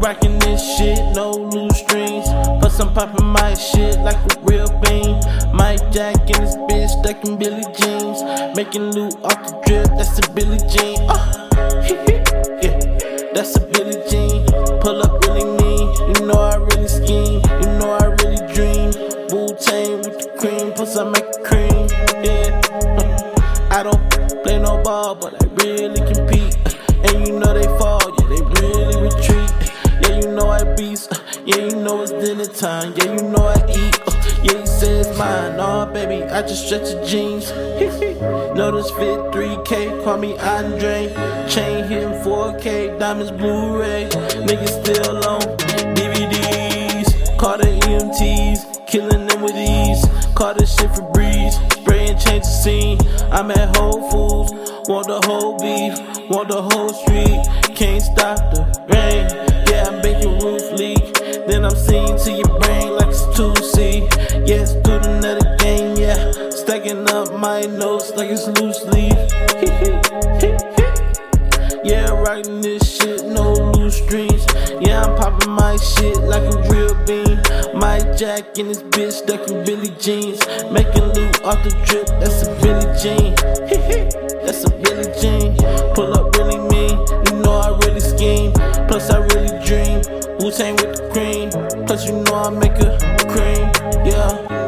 rocking this shit, no loose strings. Plus, I'm popping my shit like a real bean. Mike Jack and this bitch stuck in Billy Jeans. Making loot off the drip, that's a Billie Jean. Uh, yeah, that's a Billie Jean. Pull up really mean, you know I really scheme, you know I really dream. Wu Tang with the cream, plus I make cream. Yeah, I don't play no ball, but I really compete. Time. Yeah, you know I eat. Uh, yeah, you say it's mine. Nah, baby, I just stretch your jeans. Notice fit 3K, call me Andre. Chain hitting 4K, diamonds Blu-ray. Niggas still on DVDs. Call the EMTs, killing them with ease. Call this shit for breeze. Spray and change the scene. I'm at Whole Foods, want the whole beef, want the whole street. Can't stop the rain. Yeah, I'm making roof. Then I'm seeing to your brain like it's 2C. Yeah, student of the game, yeah. Stacking up my notes like it's loose leaf. yeah, writing this shit, no loose streams. Yeah, I'm popping my shit like a real bean. My Jack in this bitch, stacking Billy jeans. Making loot off the drip, that's a Billie Jean. that's a Billie Jean. Pull up really mean, you know I really scheme. Plus, I really dream. Wu Tang with the cream. Plus, you know I make a cream. Yeah. Yeah.